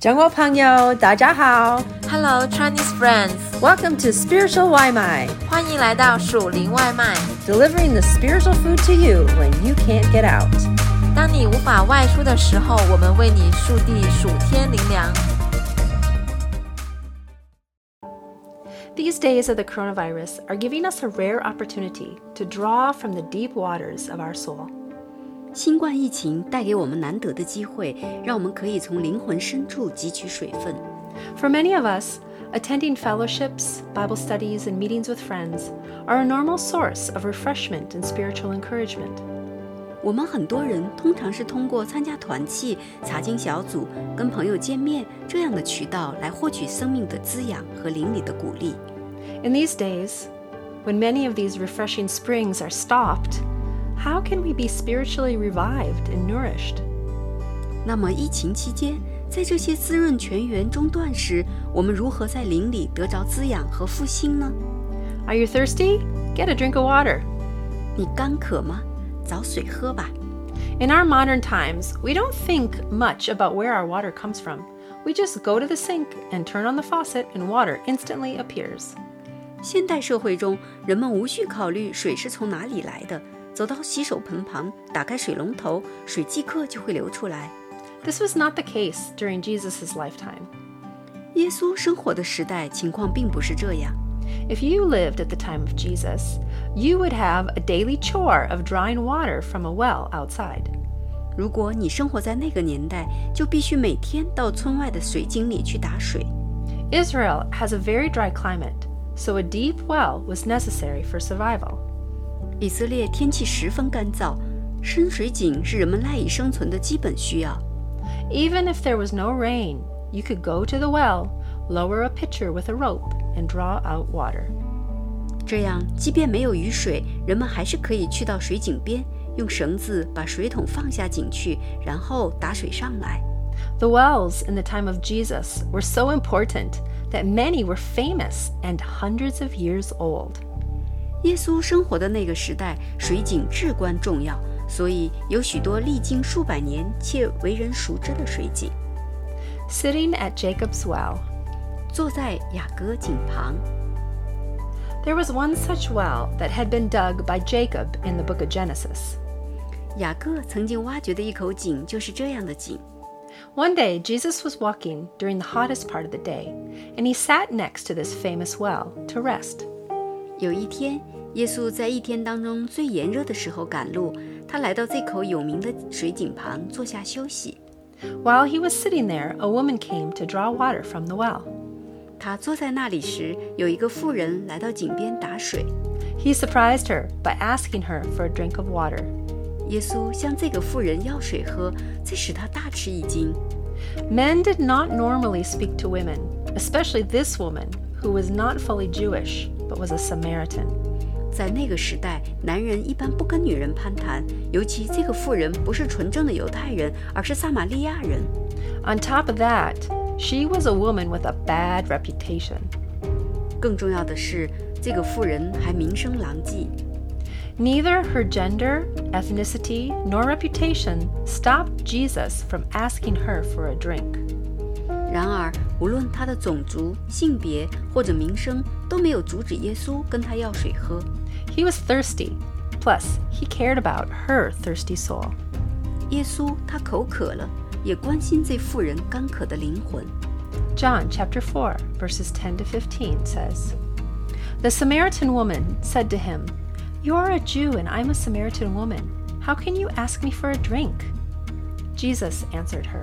中国朋友，大家好 Hello Chinese friends， ，Welcome to Spiritual 外卖欢迎来到属灵外卖。 ，delivering the spiritual food to you when you can't get out。当你无法外出的时候，我们为你速递属天灵粮。 These days of the coronavirus are giving us a rare opportunity to draw from the deep waters of our soul. 新冠疫情带给我们难得的机会，让我们可以从灵魂深处汲取水分。 For many of us, attending fellowships, Bible studies, and meetings with friends are a normal source of refreshment and spiritual encouragement. 我们很多人通常是通过参加团契、查经小组、跟朋友见面这样的渠道来获取生命的滋养和灵里的鼓励。 In these days, when many of these refreshing springs are stopped, how can we be spiritually revived and nourished? 那么疫情期间，在这些滋润泉源中断时，我们如何在灵里得着滋养和复兴呢？ Are you thirsty? Get a drink of water. 你干渴吗？找水喝吧。 In our modern times, we don't think much about where our water comes from. We just go to the sink and turn on the faucet, and water instantly appears. 现代社会中，人们无需考虑水是从哪里来的， 走到洗手盆旁，打开水龙头，水即刻就会流出来。 This was not the case during Jesus' lifetime. 耶稣生活的时代情况并不是这样。 If you lived at the time of Jesus, you would have a daily chore of drawing water from a well outside. 如果你生活在那个年代，就必须每天到村外的水井里去打水。 Israel has a very dry climate, so a deep well was necessary for survival. 以色列天气十分干燥，深水井是人们赖以生存的基本需要。 Even if there was no rain, you could go to the well, lower a pitcher with a rope, and draw out water. 这样，即便没有雨水，人们还是可以去到水井边，用绳子把水桶放下井去，然后打水上来。 The wells in the time of Jesus were so important that many were famous and hundreds of years old. 耶稣生活的那个时代，水井至关重要，所以有许多历经数百年且为人熟知的水井。 Sitting at Jacob's well, 坐在雅各井旁， there was one such well that had been dug by Jacob in the book of Genesis. 雅各曾经挖掘的一口井就是这样的井。 One day, Jesus was walking during the hottest part of the day, and he sat next to this famous well to rest. 有一天，耶稣在一天当中最炎热的时候赶路，他来到这口有名的水井旁坐下休息。 While he was sitting there, a woman came to draw water from the well. 他坐在那里时，有一个妇人来到井边打水。 He surprised her by asking her for a drink of water. 耶稣向这个妇人要水喝，这使他大吃一惊。 Men did not normally speak to women, especially this woman, who was not fully Jewish, but was a Samaritan. 在那个时代，男人一般不跟女人攀谈，尤其这个妇人不是纯正的犹太人，而是撒玛利亚人。 On top of that, she was a woman with a bad reputation. 更重要的是，这个妇人还名声狼藉。 Neither her gender, ethnicity, nor reputation stopped Jesus from asking her for a drink. 然而，无论她的种族、性别或者名声，都没有阻止耶稣跟她要水喝。 He was thirsty, plus, he cared about her thirsty soul. 耶稣他口渴了，也关心这妇人干渴的灵魂。 John chapter 4, verses 10 to 15 says The Samaritan woman said to him, You are a Jew and I'm a Samaritan woman. How can you ask me for a drink? Jesus answered her,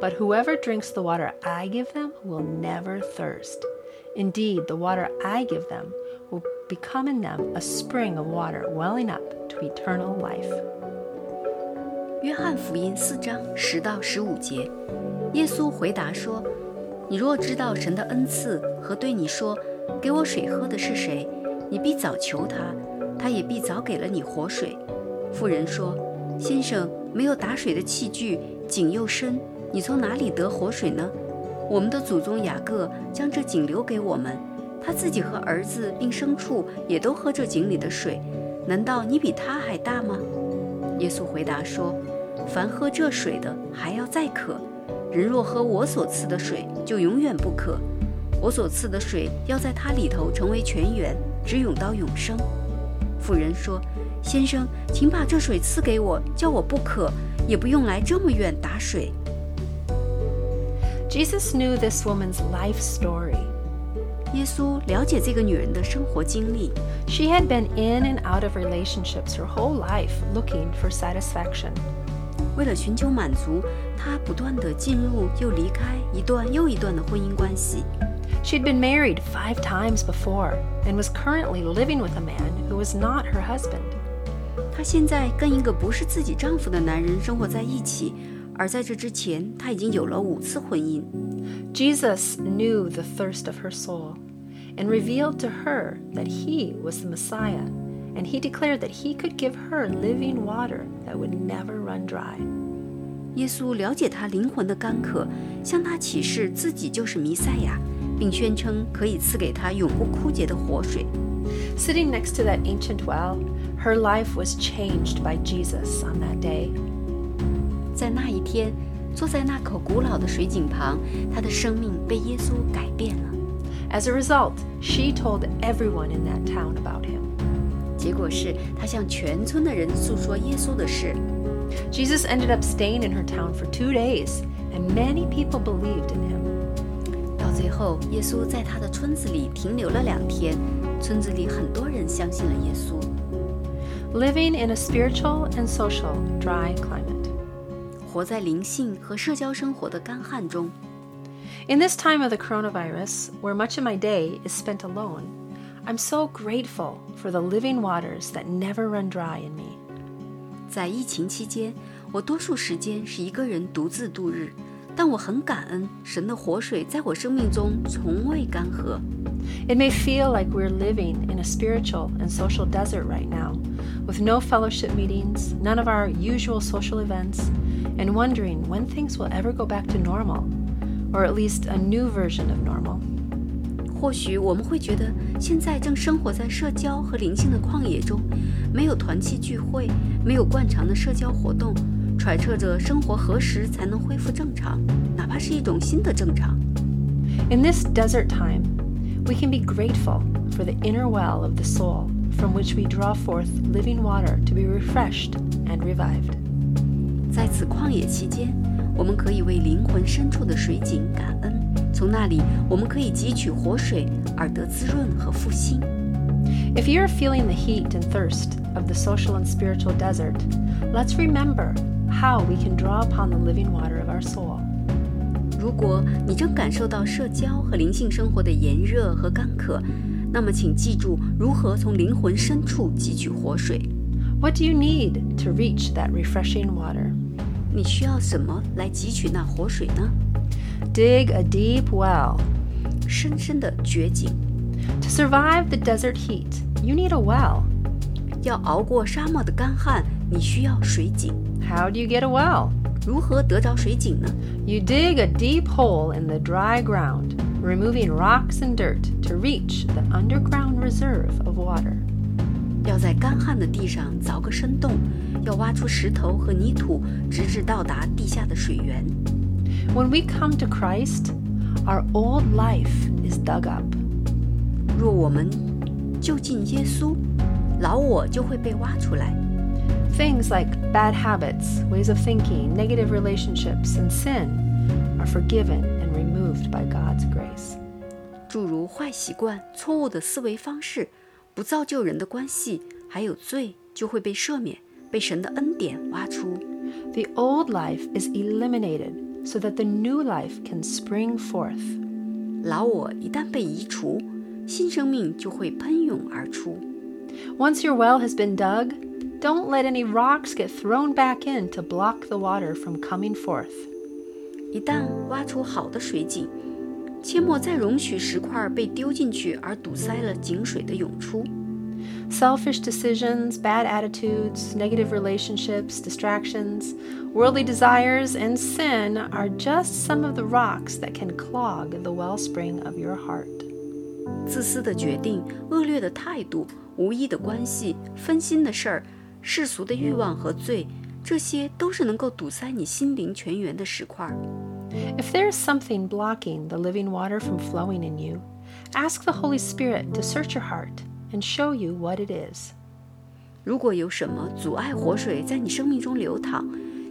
but whoever drinks the water I give them will never thirst. Indeed, the water I give them will become in them a spring of water welling up to eternal life. 约翰福音四章十到十五节，耶稣回答说：“ 你若知道神的恩赐和对你说‘给我水喝’的是谁，你必早求他，他也必早给了你活水。”妇人说：“先生，没有打水的器具，井又深， 你从哪里得活水呢？我们的祖宗雅各将这井留给我们，他自己和儿子并牲畜也都喝这井里的水。难道你比他还大吗？”耶稣回答说：“凡喝这水的，还要再渴。人若喝我所赐的水，就永远不渴。我所赐的水要在他里头成为泉源，直涌到永生。”妇人说。先生，请把这水赐给我，叫我不渴，也不用来这么远打水。Jesus knew this woman's life story. 耶稣了解这个女人的生活经历。She had been in and out of relationships her whole life, looking for satisfaction. 为了寻求满足，她不断地进入又离开一段又一段的婚姻关系。She'd been married five times before and was currently living with a man who was not her husband. 她现在跟一个不是自己丈夫的男人生活在一起， 而在这之前，她已经有了五次婚姻。Jesus knew the thirst of her soul and revealed to her that he was the Messiah, and he declared that he could give her living water that would never run dry. 耶稣了解她灵魂的干渴，向她启示自己就是弥赛亚，并宣称可以赐给她永不枯竭的活水。Sitting next to that ancient well, her life was changed by Jesus on that day. 在那一天，坐在那口古老的水井旁，她的生命被耶稣改变了。As a result, she told everyone in that town about him. 结果是，她向全村的人诉说耶稣的事。Jesus ended up staying in her town for two days, and many people believed in him. 到最后，耶稣在他的村子里停留了两天，村子里很多人相信了耶稣。living in a spiritual and social dry climate. 活在灵性和社交生活的干旱中。In this time of the coronavirus, where much of my day is spent alone, I'm so grateful for the living waters that never run dry in me. 在疫情期间，我多数时间是一个人独自度日，但我很感恩神的活水在我生命中从未干涸。It may feel like we're living in a spiritual and social desert right now, with no fellowship meetings, none of our usual social events, and wondering when things will ever go back to normal, or at least a new version of normal. 或许我们会觉得现在正生活在社交和灵性的旷野中，没有团契聚会，没有惯常的社交活动，揣测着生活何时才能恢复正常，哪怕是一种新的正常。In this desert time, we can be grateful for the inner well of the soul from which we draw forth living water to be refreshed and revived. 在此旷野期间，我们可以为灵魂深处的水井感恩，从那里我们可以汲取活水，而得滋润和复兴。If you're feeling the heat and thirst of the social and spiritual desert, let's remember how we can draw upon the living water of our soul. 如果你正感受到社交和灵性生活的炎热和干渴，那么请记住如何从灵魂深处汲取活水。What do you need to reach that refreshing water? 你需要什么来汲取那活水呢？Dig a deep well. 深深的掘井。To survive the desert heat, you need a well. 要熬过沙漠的干旱，你需要水井。How do you get a well? 如何得着水井呢？You dig a deep hole in the dry ground, removing rocks and dirt to reach the underground reserve of water. 要在干旱的地上凿个深洞，要挖出石头和泥土，直至到达地下的水源。When we come to Christ, our old life is dug up. 若我们就近耶稣，老我就会被挖出来。Things like bad habits, ways of thinking, negative relationships, and sin are forgiven and removed by God's grace. 诸如坏习惯、错误的思维方式、 不造就人的关系，还有罪，就会被赦免，被神的恩典挖出。The old life is eliminated so that the new life can spring forth. 老我一旦被移除，新生命就会喷涌而出。Once your well has been dug, don't let any rocks get thrown back in to block the water from coming forth. 一旦挖出好的水井， 切莫再容许石块被丢进去而堵塞了井水的涌出。 Selfish decisions, bad attitudes, negative relationships, distractions, worldly desires, and sin are just some of the rocks that can clog the wellspring of your heart. 自私的决定、恶劣的态度、无意的关系、分心的事儿、世俗的欲望和罪，这些都是能够堵塞你心灵泉源的石块。 If there is something blocking the living water from flowing in you, ask the Holy Spirit to search your heart and show you what it is. 如果有什么阻碍活水在你生命中流淌，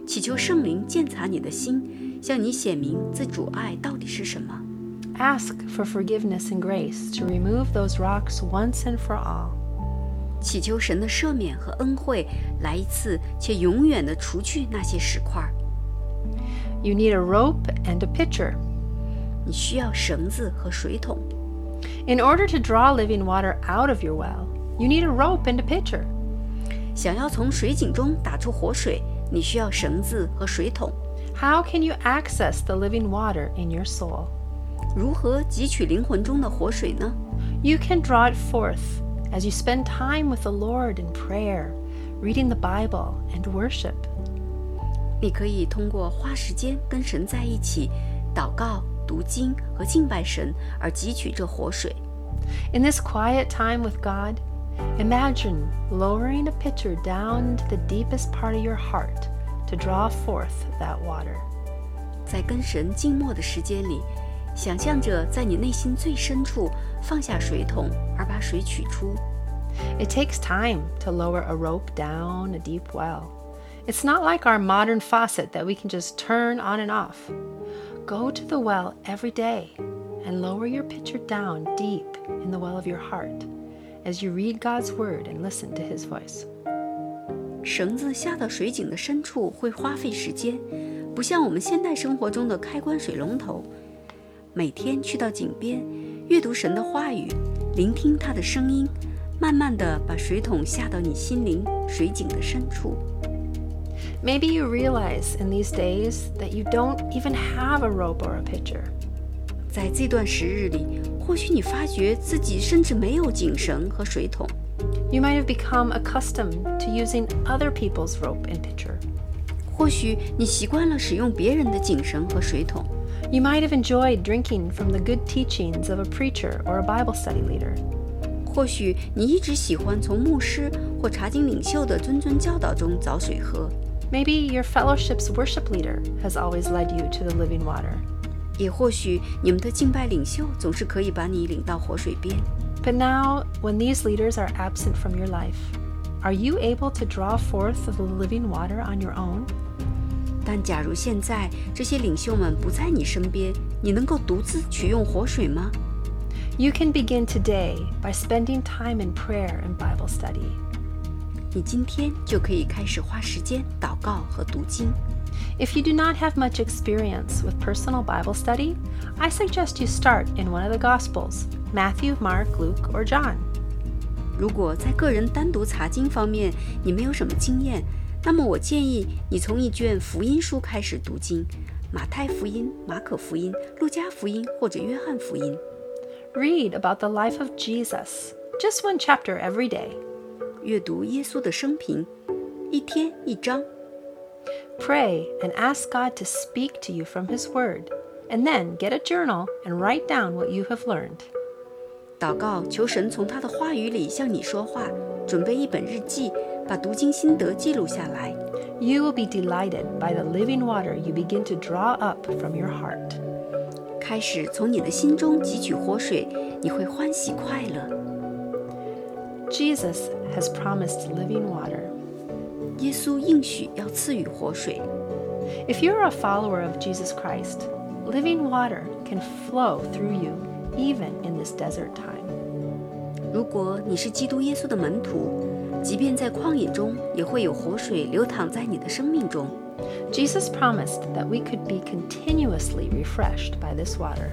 祈求圣灵鉴察你的心，向你显明这阻碍到底是什么。 Ask for forgiveness and grace to remove those rocks once and for all. 祈求神的赦免和恩惠，来一次且永远的除去那些石块。 You need a rope and a pitcher. 你需要绳子和水桶。 In order to draw living water out of your well, you need a rope and a pitcher. 想要从水井中打出活水，你需要绳子和水桶。 How can you access the living water in your soul? 如何汲取灵魂中的活水呢？ You can draw it forth as you spend time with the Lord in prayer, reading the Bible, and worship. 你可以通过花时间跟神在一起，祷告、读经和敬拜神而汲取这活水。 In this quiet time with God, imagine lowering a pitcher down to the deepest part of your heart to draw forth that water. 在跟神静默的时间里，想象着在你内心最深处放下水桶，而把水取出。 It takes time to lower a rope down a deep well. It's not like our modern faucet that we can just turn on and off. Go to the well every day and lower your pitcher down deep in the well of your heart as you read God's word and listen to his voice. 绳子下到水井的深处会花费时间，不像我们现代生活中的开关水龙头。每天去到井边，阅读神的话语，聆听他的声音，慢慢的把水桶下到你心灵水井的深处。 Maybe you realize in these days that you don't even have a rope or a pitcher. 在这段时日里，或许你发觉自己甚至没有井绳和水桶， You might have become accustomed to using other people's rope and pitcher. 或许你习惯了使用别人的井绳和水桶， You might have enjoyed drinking from the good teachings of a preacher or a Bible study leader. 或许你一直喜欢从牧师或查经领袖的谆谆教导中找水喝。 Maybe your fellowship's worship leader has always led you to the living water. 也或许你们的敬拜领袖总是可以把你领到活水边， But now, when these leaders are absent from your life, are you able to draw forth the living water on your own? 但假如现在这些领袖们不在你身边，你能够独自取用活水吗？ You can begin today by spending time in prayer and Bible study. 你今天就可以开始花时间祷告和读经。 If you do not have much experience with personal Bible study, I suggest you start in one of the Gospels Matthew, Mark, Luke, or John. 如果在个人单独查经方面你没有什么经验，那么我建议你从一卷福音书开始读经：马太福音、马可福音、路加福音或者约翰福音。 Read about the life of Jesus, just one chapter every day. 阅读耶稣的生平，一天一章。 Pray and ask God to speak to you from His Word, and then get a journal and write down what you have learned. 祷告，求神从他的话语里向你说话。准备一本日记，把读经心得记录下来。 You will be delighted by the living water you begin to draw up from your heart. 开始从你的心中汲取活水，你会欢喜快乐。 Jesus has promised living water. 耶稣应许要赐予活水。 If you're a follower of Jesus Christ, living water can flow through you even in this desert time. 如果你是基督耶稣的门徒，即便在旷野中，也会有活水流淌在你的生命中。 Jesus promised that we could be continuously refreshed by this water.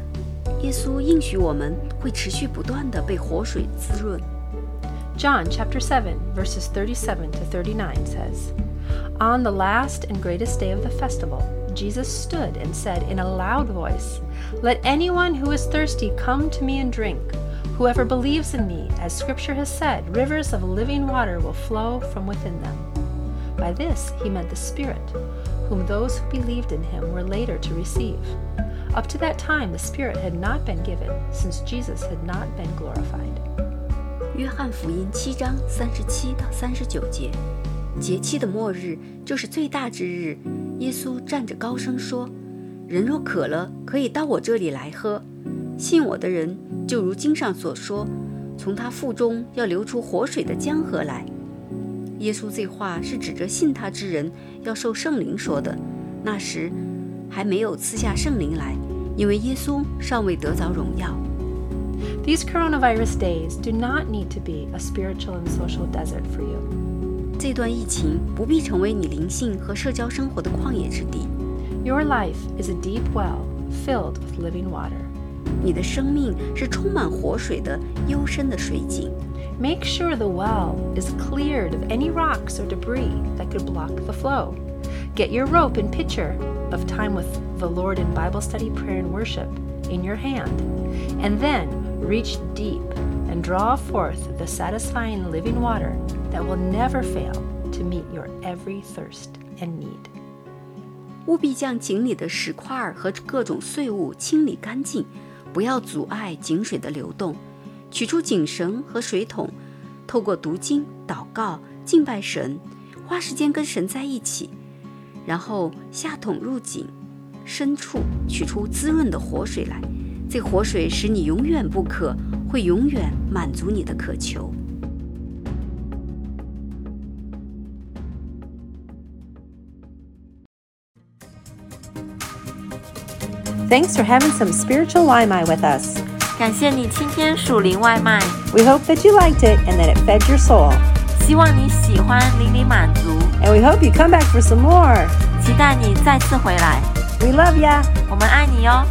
耶稣应许我们会持续不断的被活水滋润。 John chapter 7 verses 37 to 39 says, On the last and greatest day of the festival, Jesus stood and said in a loud voice, Let anyone who is thirsty come to me and drink. Whoever believes in me, as Scripture has said, rivers of living water will flow from within them. By this he meant the Spirit, whom those who believed in him were later to receive. Up to that time, the Spirit had not been given, since Jesus had not been glorified. 约翰福音七章三十七到三十九节，节期的末日就是最大之日。耶稣站着高声说：“人若渴了，可以到我这里来喝。信我的人，就如经上所说，从他腹中要流出活水的江河来。”耶稣这话是指着信他之人要受圣灵说的。那时还没有赐下圣灵来，因为耶稣尚未得着荣耀。These coronavirus days do not need to be a spiritual and social desert for you. 这段疫情不必成为你灵性和社交生活的旷野之地。 Your life is a deep well filled with living water. 你的生命是充满活水的幽深的水井。 Make sure the well is cleared of any rocks or debris that could block the flow. Get your rope and pitcher of time with the Lord in Bible study, prayer, and worship in your hand, and then reach deep and draw forth the satisfying living water that will never fail to meet your every thirst and need. 务必将井里的石块儿和各种碎物清理干净，不要阻碍井水的流动。取出井绳和水桶，透过读经、祷告、敬拜神，花时间跟神在一起，然后下桶入井深处，取出滋润的活水来。这活水使你永远不渴，会永远满足你的渴求。 Thanks for having some spiritual Limai with us. 感谢你今天属灵外卖， We hope that you liked it and that it fed your soul. 希望你喜欢，灵里满足， And we hope you come back for some more. 期待你再次回来， We love ya. 我们爱你哟。